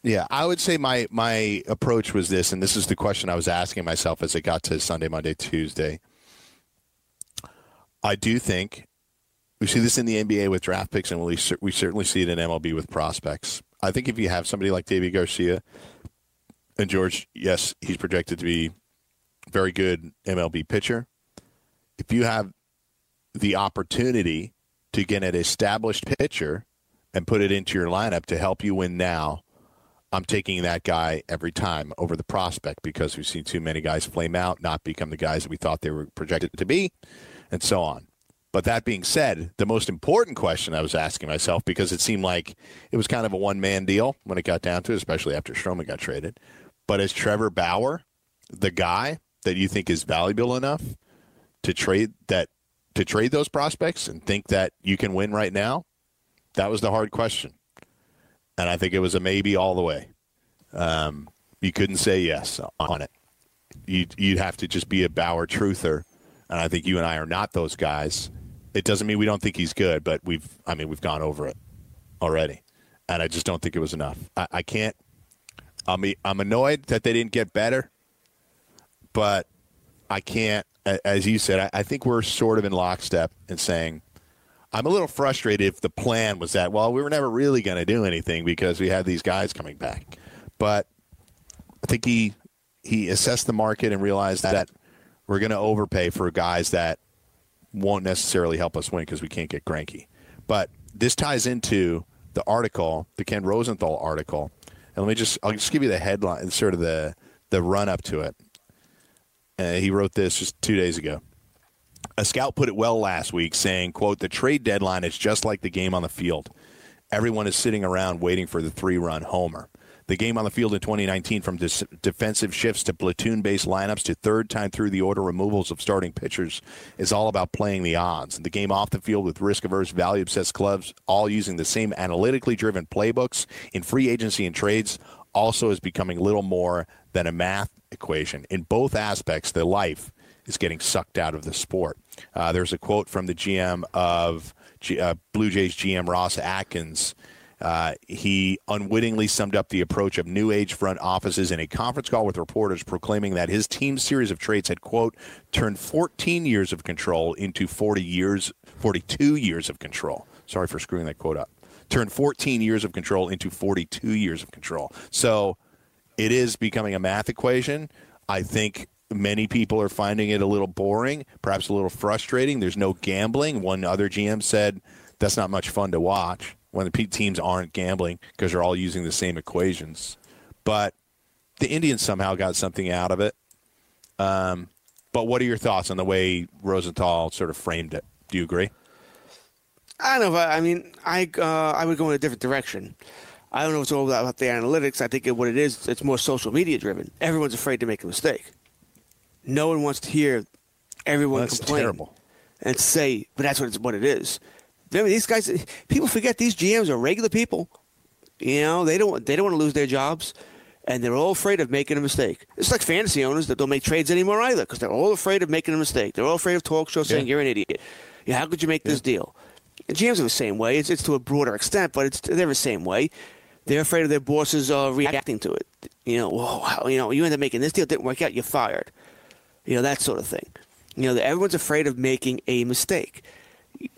Yeah, I would say my my approach was this, and this is the question I was asking myself as it got to Sunday, Monday, Tuesday. I do think we see this in the NBA with draft picks, and we we certainly see it in MLB with prospects. I think if you have somebody like David Garcia and George, yes, he's projected to be very good MLB pitcher. If you have the opportunity to get an established pitcher and put it into your lineup to help you win now, I'm taking that guy every time over the prospect because we've seen too many guys flame out, not become the guys that we thought they were projected to be, and so on. But that being said, the most important question I was asking myself, because it seemed like it was kind of a one man deal when it got down to it, especially after Stroman got traded. But is Trevor Bauer the guy that you think is valuable enough to trade that to trade those prospects and think that you can win right now? That was the hard question. And I think it was a maybe all the way. Um, you couldn't say yes on it. You'd, you'd have to just be a Bauer truther. And I think you and I are not those guys. It doesn't mean we don't think he's good, but we've, I mean, we've gone over it already. And I just don't think it was enough. I, I can't, I'm, I'm annoyed that they didn't get better, but I can't, as you said, I, think we're sort of in lockstep in saying, I'm a little frustrated if the plan was that, well, we were never really going to do anything because we had these guys coming back. But I think he he assessed the market and realized that we're going to overpay for guys that won't necessarily help us win because we can't get Greinke. But this ties into the article, the Ken Rosenthal article. And let me just I'll just give you the headline, sort of the the run up to it. Uh, he wrote this just two days ago. A scout put it well last week, saying, "quote The trade deadline is just like the game on the field. Everyone is sitting around waiting for the three-run homer. The game on the field in 2019, from dis- defensive shifts to platoon-based lineups to third time through the order removals of starting pitchers, is all about playing the odds. The game off the field with risk-averse, value-obsessed clubs, all using the same analytically driven playbooks in free agency and trades, also is becoming little more than a math equation. In both aspects, the life is getting sucked out of the sport. Uh, there's a quote from the GM of G- uh, Blue Jays GM Ross Atkins. Uh, he unwittingly summed up the approach of new age front offices in a conference call with reporters, proclaiming that his team's series of trades had quote turned 14 years of control into 40 years, 42 years of control. Sorry for screwing that quote up. Turned 14 years of control into 42 years of control. So it is becoming a math equation. I think many people are finding it a little boring, perhaps a little frustrating. There's no gambling. One other GM said that's not much fun to watch when the teams aren't gambling because they're all using the same equations. But the Indians somehow got something out of it. Um, but what are your thoughts on the way Rosenthal sort of framed it? Do you agree? I don't know. I, I mean, I uh, I would go in a different direction. I don't know if it's all about the analytics. I think what it is, it's more social media driven. Everyone's afraid to make a mistake. No one wants to hear everyone That's complain terrible. and say, but that's what it's what it is. Remember, these guys. People forget these GMs are regular people. You know, they don't they don't want to lose their jobs, and they're all afraid of making a mistake. It's like fantasy owners that don't make trades anymore either because they're all afraid of making a mistake. They're all afraid of talk shows saying Yeah. you're an idiot. Yeah, how could you make this deal? And GMs are the same way. It's, it's to a broader extent, but it's they're the same way. They're afraid of their bosses uh, reacting to it. You know, whoa, you know, you end up making this deal, didn't work out, you're fired. You know that sort of thing. You know, everyone's afraid of making a mistake.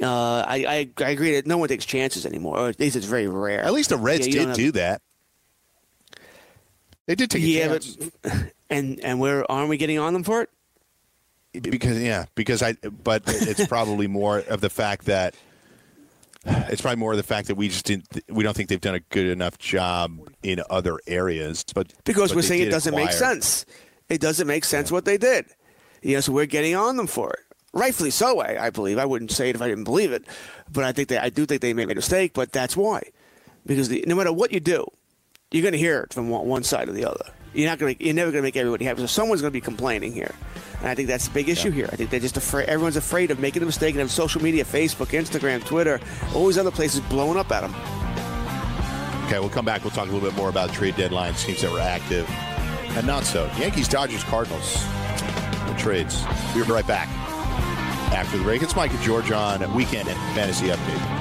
Uh, I, I I agree that no one takes chances anymore, or at least it's very rare. At least the Reds Yeah, did have- do that. They did take a Yeah, chance. but and and where aren't we getting on them for it? because yeah, because I. But it's probably more of the fact that it's probably more the fact that we just didn't. We don't think they've done a good enough job in other areas. But Because but we're saying it doesn't make sense. It doesn't make sense what they did. You know, so we're getting on them for it. Rightfully so, I, I believe. I wouldn't say it if I didn't believe it, but I think they, I do think they made a mistake. But that's why, because the, no matter what you do, you're going to hear it from one, one side or the other. You're not going. You're never going to make everybody happy. So someone's going to be complaining here, and I think that's the big issue here. I think they're just afraid. Everyone's afraid of making a mistake and have social media, Facebook, Instagram, Twitter, all these other places blowing up at them. Okay, we'll come back. We'll talk a little bit more about trade deadline teams that were active and not so. Yankees, Dodgers, Cardinals, the trades. We'll be right back after the break. It's Mike and George on Weekend Fantasy Update.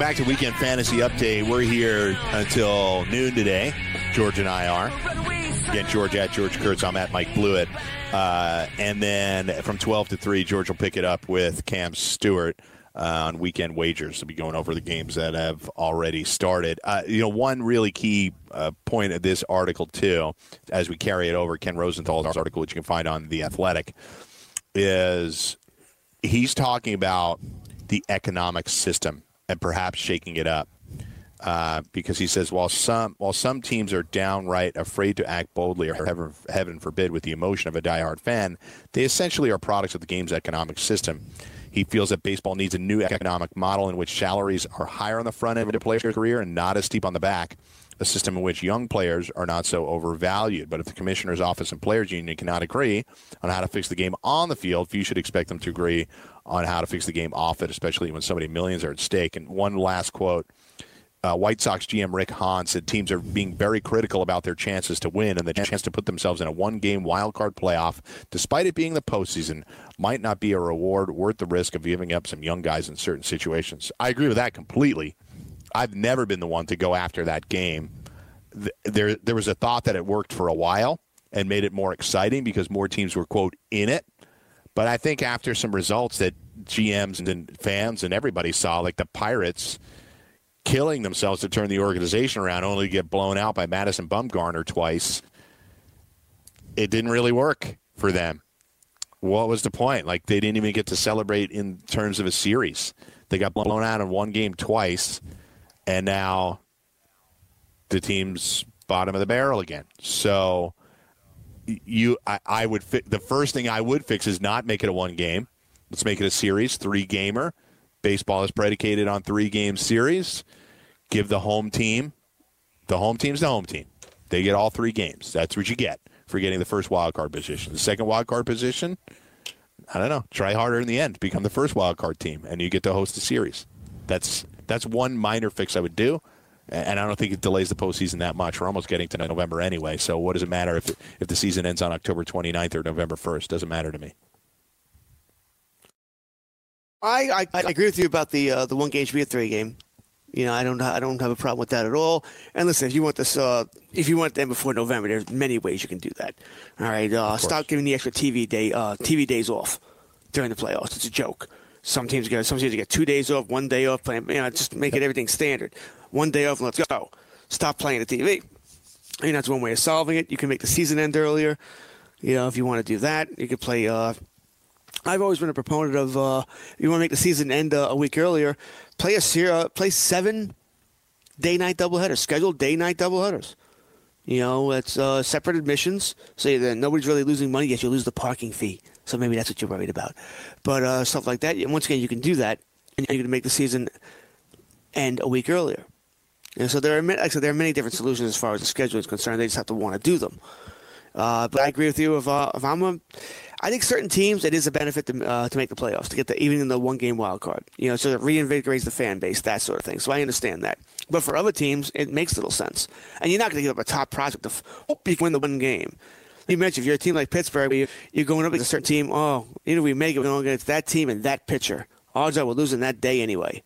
Back to Weekend Fantasy Update. We're here until noon today. George and I are. Again, George at George Kurtz. I'm at Mike Blewett. Uh, and then from 12 to 3, George will pick it up with Cam Stewart uh, on weekend wagers. We'll be going over the games that have already started. Uh, you know, one really key uh, point of this article, too, as we carry it over, Ken Rosenthal's article, which you can find on The Athletic, is he's talking about the economic system and perhaps shaking it up. Uh, because he says while some while some teams are downright afraid to act boldly or heaven, heaven forbid with the emotion of a diehard fan, they essentially are products of the game's economic system. He feels that baseball needs a new economic model in which salaries are higher on the front end of a player's career and not as steep on the back. A system in which young players are not so overvalued. But if the commissioner's office and players union cannot agree on how to fix the game on the field, few should expect them to agree on how to fix the game off it, especially when so many millions are at stake. And one last quote uh, White Sox GM Rick Hahn said teams are being very critical about their chances to win and the chance to put themselves in a one game wild card playoff, despite it being the postseason, might not be a reward worth the risk of giving up some young guys in certain situations. I agree with that completely. I've never been the one to go after that game. There, there was a thought that it worked for a while and made it more exciting because more teams were, quote, in it. But I think after some results that GMs and fans and everybody saw, like the Pirates killing themselves to turn the organization around, only to get blown out by Madison Bumgarner twice, it didn't really work for them. What was the point? Like they didn't even get to celebrate in terms of a series. They got blown out in one game twice, and now the team's bottom of the barrel again. So you, I, I would fi- the first thing I would fix is not make it a one game. Let's make it a series, three gamer. Baseball is predicated on three game series. Give the home team, the home team's the home team. They get all three games. That's what you get for getting the first wild card position. The second wild card position, I don't know. Try harder in the end. Become the first wild card team, and you get to host the series. That's that's one minor fix I would do, and I don't think it delays the postseason that much. We're almost getting to November anyway, so what does it matter if if the season ends on October 29th or November 1st? Doesn't matter to me. I, I, I agree with you about the uh, the one game should be a three game. You know, I don't I don't have a problem with that at all. And listen, if you want this, uh, if you want them before November, there's many ways you can do that. All right, uh, stop giving the extra TV day uh, TV days off during the playoffs. It's a joke. Some teams get some teams get two days off, one day off. Playing, you know, just make it everything standard. One day off, let's go. Stop playing the TV. I mean, that's one way of solving it. You can make the season end earlier. You know, if you want to do that, you could play. Uh, I've always been a proponent of uh, you want to make the season end uh, a week earlier. Play a uh, play seven day night doubleheaders, scheduled day night doubleheaders. You know, it's uh, separate admissions, so that nobody's really losing money. Yet you lose the parking fee, so maybe that's what you're worried about. But uh, stuff like that, once again, you can do that, and going to make the season end a week earlier. And so there are, like said, there are many different solutions as far as the schedule is concerned. They just have to want to do them. Uh, but I agree with you. If, uh, if I'm a, I think certain teams it is a benefit to uh, to make the playoffs to get the even in the one game wild card. You know, so it reinvigorates the fan base, that sort of thing. So I understand that. But for other teams, it makes little sense. And you're not going to give up a top prospect to hope you can win the one game. You mentioned if you're a team like Pittsburgh, you- you're going up against a certain team. Oh, even if we make it, we're going against that team and that pitcher. Odds are we're losing that day anyway.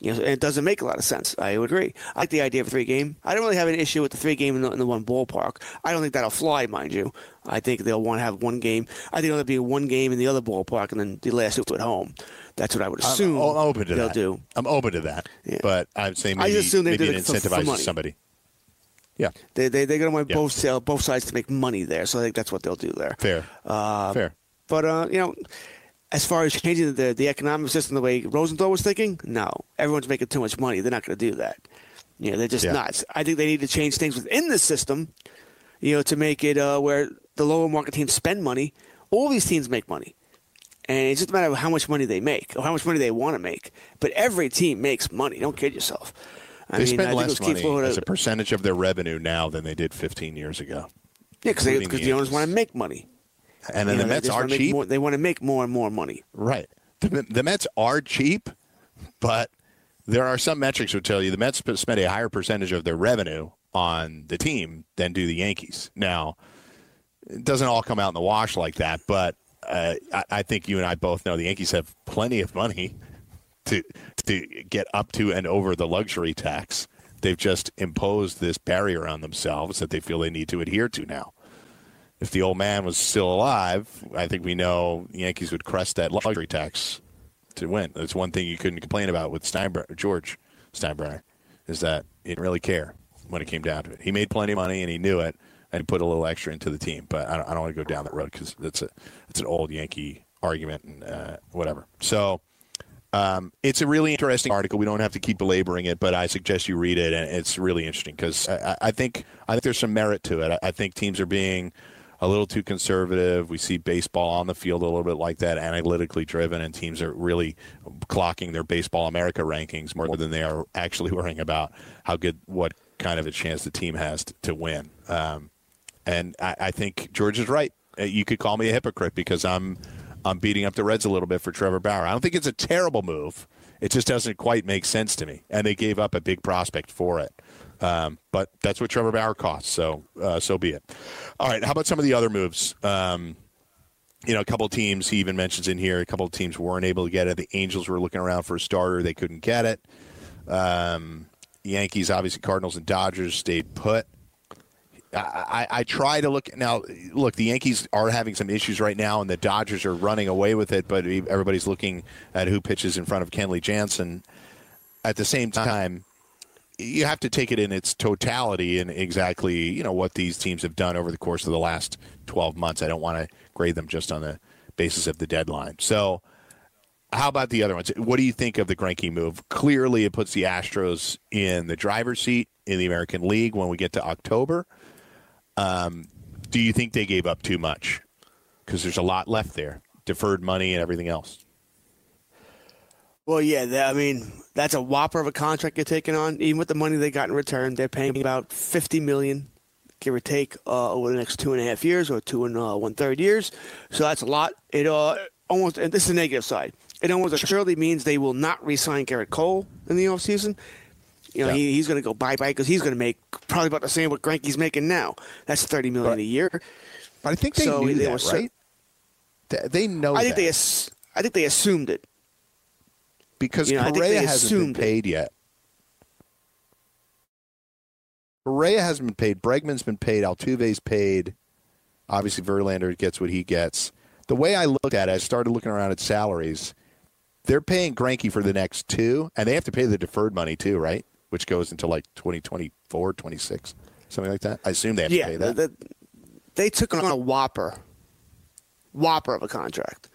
You know, it doesn't make a lot of sense. I would agree. I like the idea of a three game. I don't really have an issue with the three game in the, in the one ballpark. I don't think that'll fly, mind you. I think they'll want to have one game. I think it'll be one game in the other ballpark and then the last two at home. That's what I would assume I'm, I'm open to they'll that. do. I'm open to that. Yeah. But I'd say I maybe, just assume they maybe it it for- for incentivizes somebody. Yeah, They they they're gonna want Yeah. both uh, both sides to make money there. So I think that's what they'll do there. fair. Uh, fair. But uh, you know, as far as changing the the economic system the way Rosenthal was thinking, no, everyone's making too much money. They're not going to do that. You know, they're just Yeah. nuts. I think they need to change things within the system. You know, to make it uh, where the lower market teams spend money. All these teams make money, and it's just a matter of how much money they make or how much money they want to make. But every team makes money. Don't kid yourself. I They mean, spend less money Florida- as a percentage of their revenue now than they did 15 years ago. yeah, because the, the owners want to make money. And then You the know, they Mets are cheap. More, they want to make more and more money. Right. The, the Mets are cheap, but there are some metrics that tell you the Mets spend a higher percentage of their revenue on the team than do the Yankees. Now, it doesn't all come out in the wash like that, but uh, I, I think you and I both know the Yankees have plenty of money to to get up to and over the luxury tax. They've just imposed this barrier on themselves that they feel they need to adhere to now. If the old man was still alive, I think we know Yankees would crest that luxury tax to win. That's one thing you couldn't complain about with Steinbrenner, George Steinbrenner, is that he didn't really care when it came down to it. He made plenty of money and he knew it, and put a little extra into the team. But I don't, I don't want to go down that road because it's a it's an old Yankee argument and uh, whatever. So um, it's a really interesting article. We don't have to keep belaboring it, but I suggest you read it, and it's really interesting because I, I think I think there's some merit to it. I, I think teams are being a little too conservative. We see baseball on the field a little bit like that, analytically driven, and teams are really clocking their Baseball America rankings more than they are actually worrying about how good, what kind of a chance the team has to, to win. Um, and I, I think George is right. Uh, You could call me a hypocrite because I'm I'm beating up the Reds a little bit for Trevor Bauer. I don't think it's a terrible move. It just doesn't quite make sense to me, and they gave up a big prospect for it. Um, but that's what Trevor Bauer costs, so uh, so be it. All right, how about some of the other moves? Um, you know, a couple teams he even mentions in here. A couple teams weren't able to get it. The Angels were looking around for a starter; they couldn't get it. Um, Yankees, obviously, Cardinals and Dodgers stayed put. I, I, I try to look now. Look, the Yankees are having some issues right now, and the Dodgers are running away with it. But everybody's looking at who pitches in front of Kenley Jansen. At the same time, you have to take it in its totality and exactly you know what these teams have done over the course of the last 12 months. I don't want to grade them just on the basis of the deadline. So, how about the other ones? What do you think of the Greinke move? Clearly, it puts the Astros in the driver's seat in the American League when we get to October. Um, do you think they gave up too much? Because there's a lot left there, deferred money and everything else. Well, yeah, that, I mean that's a whopper of a contract you're taking on. Even with the money they got in return, they're paying about fifty million, give or take, uh, over the next two and a half years or two and uh, one third years. So that's a lot. It uh, almost and this is the negative side. It almost surely means they will not re-sign Gerrit Cole in the offseason. You know, Yeah. he, he's going to go bye bye because he's going to make probably about the same what Greinke's making now. That's thirty million But- a year. But I think they So knew they that, were right? They- They know. I think that. they I think they assumed it. Because You know, Correa hasn't been assumed it. paid yet. Correa hasn't been paid. Bregman's been paid. Altuve's paid. Obviously, Verlander gets what he gets. The way I looked at it, I started looking around at salaries. They're paying Greinke for the next two, and they have to pay the deferred money too, right? Which goes until like 2024, 26, something like that. I assume they have to pay that. the- they took on a whopper, whopper of a contract.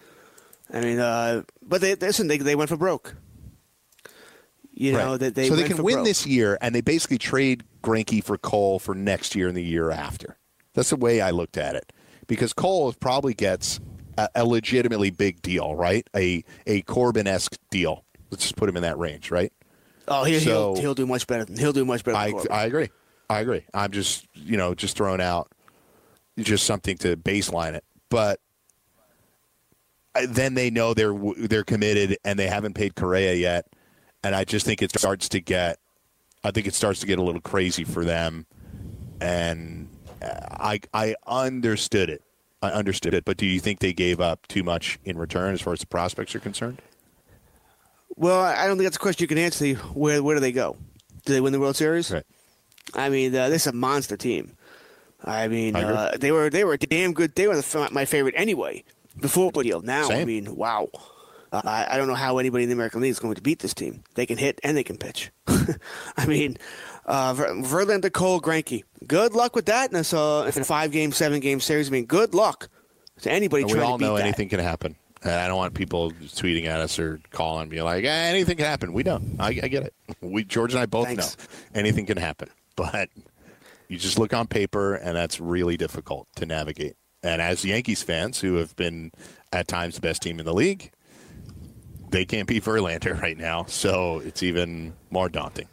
I mean, uh, but they listen. They they went for broke. You know Right. that they so they can win broke. this year, and they basically trade Greinke for Cole for next year and the year after. That's the way I looked at it, because Cole probably gets a, a legitimately big deal, right? A a Corbin esque deal. Let's just put him in that range, right? Oh, he, So- he'll he'll do much better. He'll do much better. I. I agree. I agree. I'm just you know just throwing out just something to baseline it, but then they know they're they're committed and they haven't paid Correa yet, and I just think it starts to get, I think it starts to get a little crazy for them, and uh, I I understood it. I understood it, but do you think they gave up too much in return as far as the prospects are concerned? Well, I don't think that's a question you can answer. Where where do they go? Do they win the World Series? Right. I mean, uh, this is a monster team. I mean, I uh, they were they were damn good. They were the, my favorite anyway before deal. Now, I mean, wow. Uh, I, I don't know how anybody in the American League is going to beat this team. They can hit and they can pitch. I mean, uh, Ver- Verlander, Cole, Greinke. Good luck with that in a, uh, in a five game, seven game series. I mean, good luck to anybody And trying we all to beat know that. anything can happen. And I don't want people tweeting at us or calling me like, eh, anything can happen. We don't. I, I get it. We George and I both Thanks. know anything can happen, but you just look on paper, and that's really difficult to navigate. And as Yankees fans, who have been at times the best team in the league, they can't beat Verlander right now, so it's even more daunting.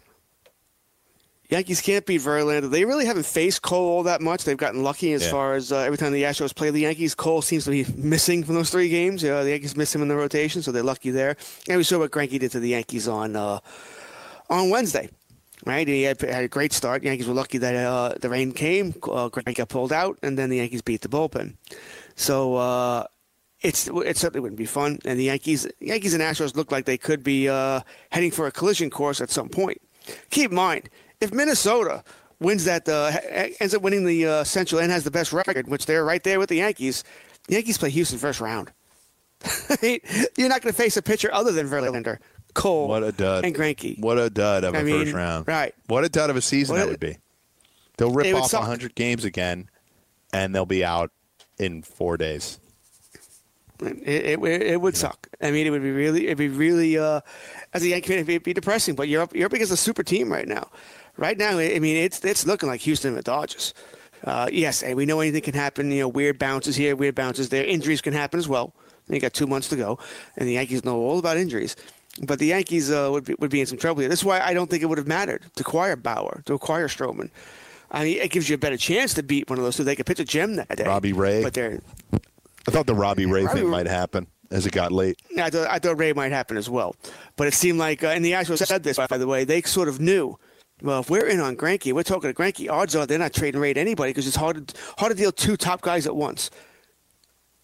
Yankees can't beat Verlander. They really haven't faced Cole all that much. They've gotten lucky as Yeah. far as uh, every time the Astros play the Yankees, Cole seems to be missing from those three games. Uh, the Yankees miss him in the rotation, so they're lucky there. And we saw what Greinke did to the Yankees on uh, on Wednesday. Right, he had, had a great start. Yankees were lucky that uh, the rain came. Uh, got pulled out, and then the Yankees beat the bullpen. So uh, it's it certainly wouldn't be fun. And the Yankees, Yankees and Astros look like they could be uh, heading for a collision course at some point. Keep in mind, if Minnesota wins that, uh, ends up winning the uh, Central and has the best record, which they're right there with the Yankees, the Yankees play Houston first round. You're not going to face a pitcher other than Verlander, Cole, What a dud. and Greinke. What a dud of a I mean, first round. right. What a dud of a season What that a- would be. They'll rip off suck. 100 games again, and they'll be out in four days. It, it, it would suck. I mean, it would be really, it'd be really, uh, as a Yankee fan, it'd be depressing. But you're up against a super team right now. Right now, I mean, it's it's looking like Houston and the Dodgers. Uh, yes, and we know anything can happen. You know, weird bounces here, weird bounces there. Injuries can happen as well. They got two months to go, and the Yankees know all about injuries. But the Yankees uh, would be, would be in some trouble here. That's why I don't think it would have mattered to acquire Bauer, to acquire Stroman. I mean, it gives you a better chance to beat one of those two. They could pitch a gem that day. Robbie Ray. But they're I thought the Robbie Ray Robbie thing Ray- might happen as it got late. Yeah, I thought, I thought Ray might happen as well. But it seemed like, uh, and the Astros said this, by the way, they sort of knew. Well, if we're in on Greinke, we're talking to Greinke, odds are they're not trading Ray to anybody because it's hard to, hard to deal two top guys at once.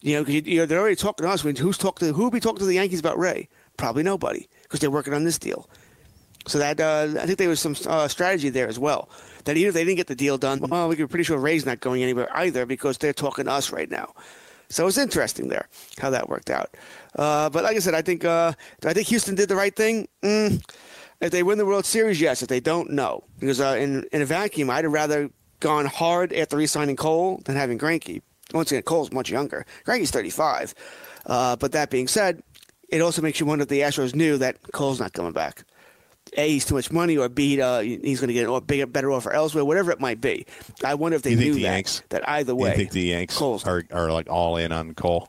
You know, you, you know, they're already talking to us. I mean, who's talking to, who be talking to the Yankees about Ray? Probably nobody because they're working on this deal. So that uh, I think there was some uh, strategy there as well. That even if they didn't get the deal done, well, we are pretty sure Ray's not going anywhere either because they're talking to us right now. So it was interesting there how that worked out. Uh, but like I said, I think uh, I think Houston did the right thing. Mm, if they win the World Series, yes. If they don't, no. Because uh, in in a vacuum, I'd have rather gone hard after re-signing Cole than having Greinke. Once again, Cole's much younger. Greinke's 35. Uh, but that being said, it also makes you wonder if the Astros knew that Cole's not coming back. A, he's too much money, or B, uh, he's going to get a bigger, better offer elsewhere, whatever it might be. I wonder if they knew the that, Yanks- that either way. You think the Yanks Cole's are, are like all in on Cole?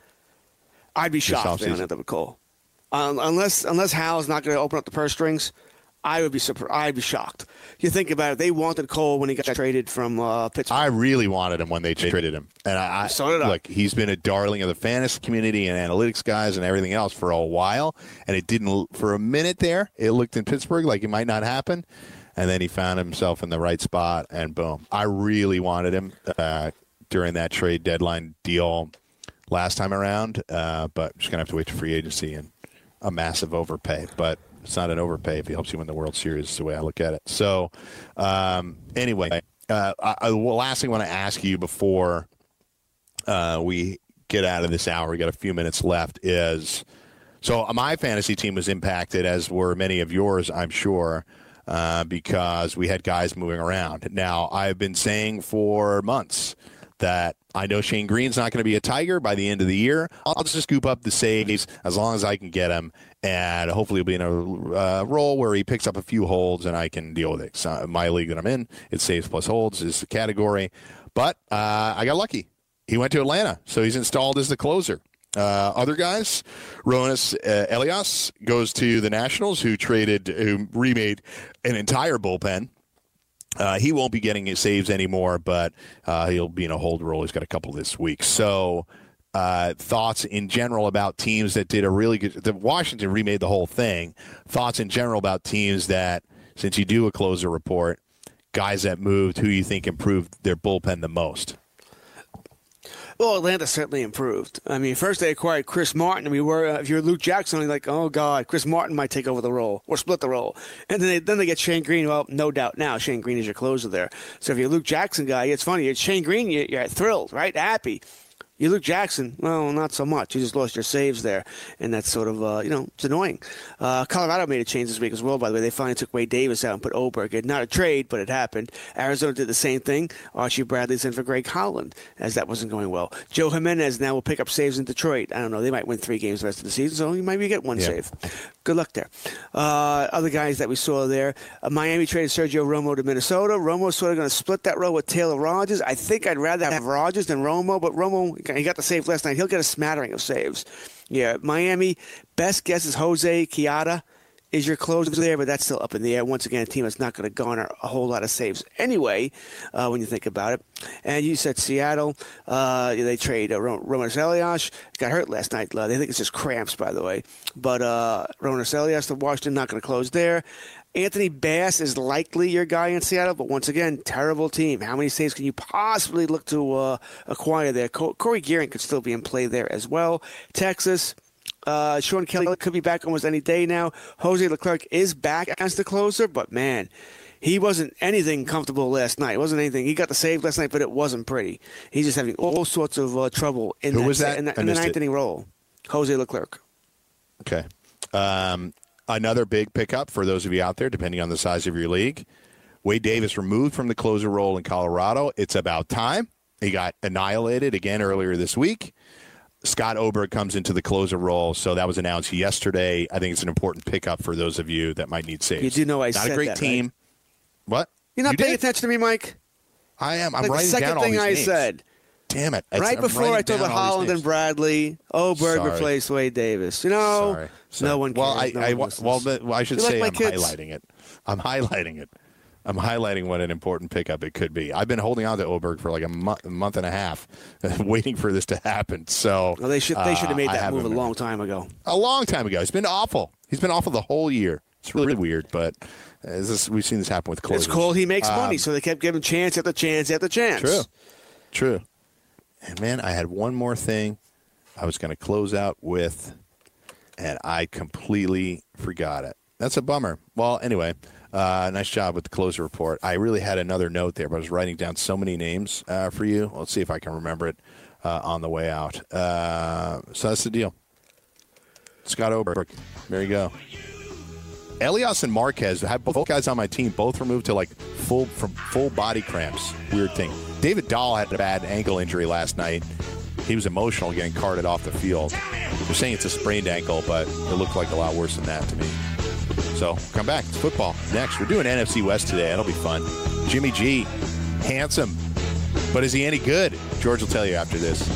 I'd be shocked if they don't end up with Cole. Um, unless unless Hal's not going to open up the purse strings, I would be surprised. I'd be shocked. You think about it; they wanted Cole when he got traded from uh, Pittsburgh. I really wanted him when they traded him, and I, I So did I. look. He's been a darling of the fantasy community and analytics guys and everything else for a while, and it didn't for a minute there. It looked in Pittsburgh like it might not happen, and then he found himself in the right spot, and boom! I really wanted him uh, during that trade deadline deal last time around, uh, but just gonna have to wait to free agency and a massive overpay, but. It's not an overpay if he helps you win the World Series. Is the way I look at it. So, um, anyway, uh, I, I, last thing I want to ask you before uh, we get out of this hour, we got a few minutes left. Is so my fantasy team was impacted, as were many of yours, I'm sure, uh, because we had guys moving around. Now I've been saying for months that I know Shane Greene's not going to be a Tiger by the end of the year. I'll just scoop up the saves as long as I can get him, and hopefully he'll be in a uh, role where he picks up a few holds and I can deal with it. So my league that I'm in, it saves plus holds is the category, but uh, I got lucky. He went to Atlanta, so he's installed as the closer. Uh, other guys, Roenis uh, Elias goes to the Nationals, who traded, who remade an entire bullpen. Uh, he won't be getting his saves anymore, but uh, he'll be in a hold role. He's got a couple this week. So, uh, thoughts in general about teams that did a really good. The Washington remade the whole thing. Thoughts in general about teams that, since you do a closer report, guys that moved, who you think improved their bullpen the most. Well, Atlanta certainly improved. I mean, first they acquired Chris Martin. We were, uh, if you're Luke Jackson, you're like, oh god, Chris Martin might take over the role or split the role. And then they then they get Shane Greene. Well, no doubt now Shane Greene is your closer there. So if you're Luke Jackson guy, it's funny. It's Shane Greene, you're, you're thrilled, right? Happy. You Luke Jackson, well, not so much. You just lost your saves there, and that's sort of, uh, you know, it's annoying. Uh, Colorado made a change this week as well, by the way. They finally took Wade Davis out and put Oberg in. Not a trade, but it happened. Arizona did the same thing. Archie Bradley's in for Greg Holland, as that wasn't going well. Joe Jimenez now will pick up saves in Detroit. I don't know. They might win three games the rest of the season, so you might get one Yeah. save. Good luck there. Uh, other guys that we saw there, uh, Miami traded Sergio Romo to Minnesota. Romo's sort of going to split that role with Taylor Rogers. I think I'd rather have Rogers than Romo, but Romo, he got the save last night. He'll get a smattering of saves. Yeah, Miami, best guess is Jose Quijada. is your closer there, but that's still up in the air. Once again, a team that's not going to garner a whole lot of saves anyway, uh, when you think about it. And you said Seattle, uh, they trade uh, Ro- Roenis Elias, got hurt last night. Uh, they think it's just cramps, by the way. But uh, Roenis Elias to Washington, not going to close there. Anthony Bass is likely your guy in Seattle, but once again, terrible team. How many saves can you possibly look to uh, acquire there? Co- Cory Gearrin could still be in play there as well. Texas, uh, Shawn Kelley could be back almost any day now. Jose Leclerc is back as the closer, but man, he wasn't anything comfortable last night. It wasn't anything. He got the save last night, but it wasn't pretty. He's just having all sorts of uh, trouble in Who that, was that? in, that, in the ninth it. inning role. Jose Leclerc. Okay. Um, another big pickup for those of you out there, depending on the size of your league. Wade Davis removed from the closer role in Colorado. It's about time. He got annihilated again earlier this week. Scott Oberg comes into the closer role, so that was announced yesterday. I think it's an important pickup for those of you that might need saves. You do know I Not said a great that, team. right? What? You're not You paying did? attention to me, Mike. I am. I'm like the writing second down all these I names. said. Damn it! It's- right I'm before I told about Holland and Bradley, Oberg Sorry. replaced Wade Davis. You know, Sorry. Sorry. no one cares. Well, I, no I well, well, I should You like say my I'm kids? highlighting it. I'm highlighting it. I'm highlighting what an important pickup it could be. I've been holding on to Oberg for like a month, month and a half, waiting for this to happen. So Well, they should they should have uh, made that move a long time ago. a long time ago. He's been awful. He's been awful the whole year. It's really weird, but uh, this we've seen this happen with closers. It's called he makes Um, money, so they kept giving him chance after chance after chance. True. True. And man, I had one more thing I was going to close out with, and I completely forgot it. That's a bummer. Well, anyway, uh, nice job with the closer report. I really had another note there, but I was writing down so many names uh, for you. Let's see if I can remember it uh, on the way out. Uh, so that's the deal. Scott Oberg. There you go. Elias and Marquez have both guys on my team both removed to like full from full body cramps. Weird thing. David Dahl had a bad ankle injury last night. He was emotional getting carted off the field. They're saying it's a sprained ankle, but it looked like a lot worse than that to me. So come back. It's football next. We're doing NFC West today. That'll be fun. Jimmy G, handsome, but is he any good? George will tell you after this.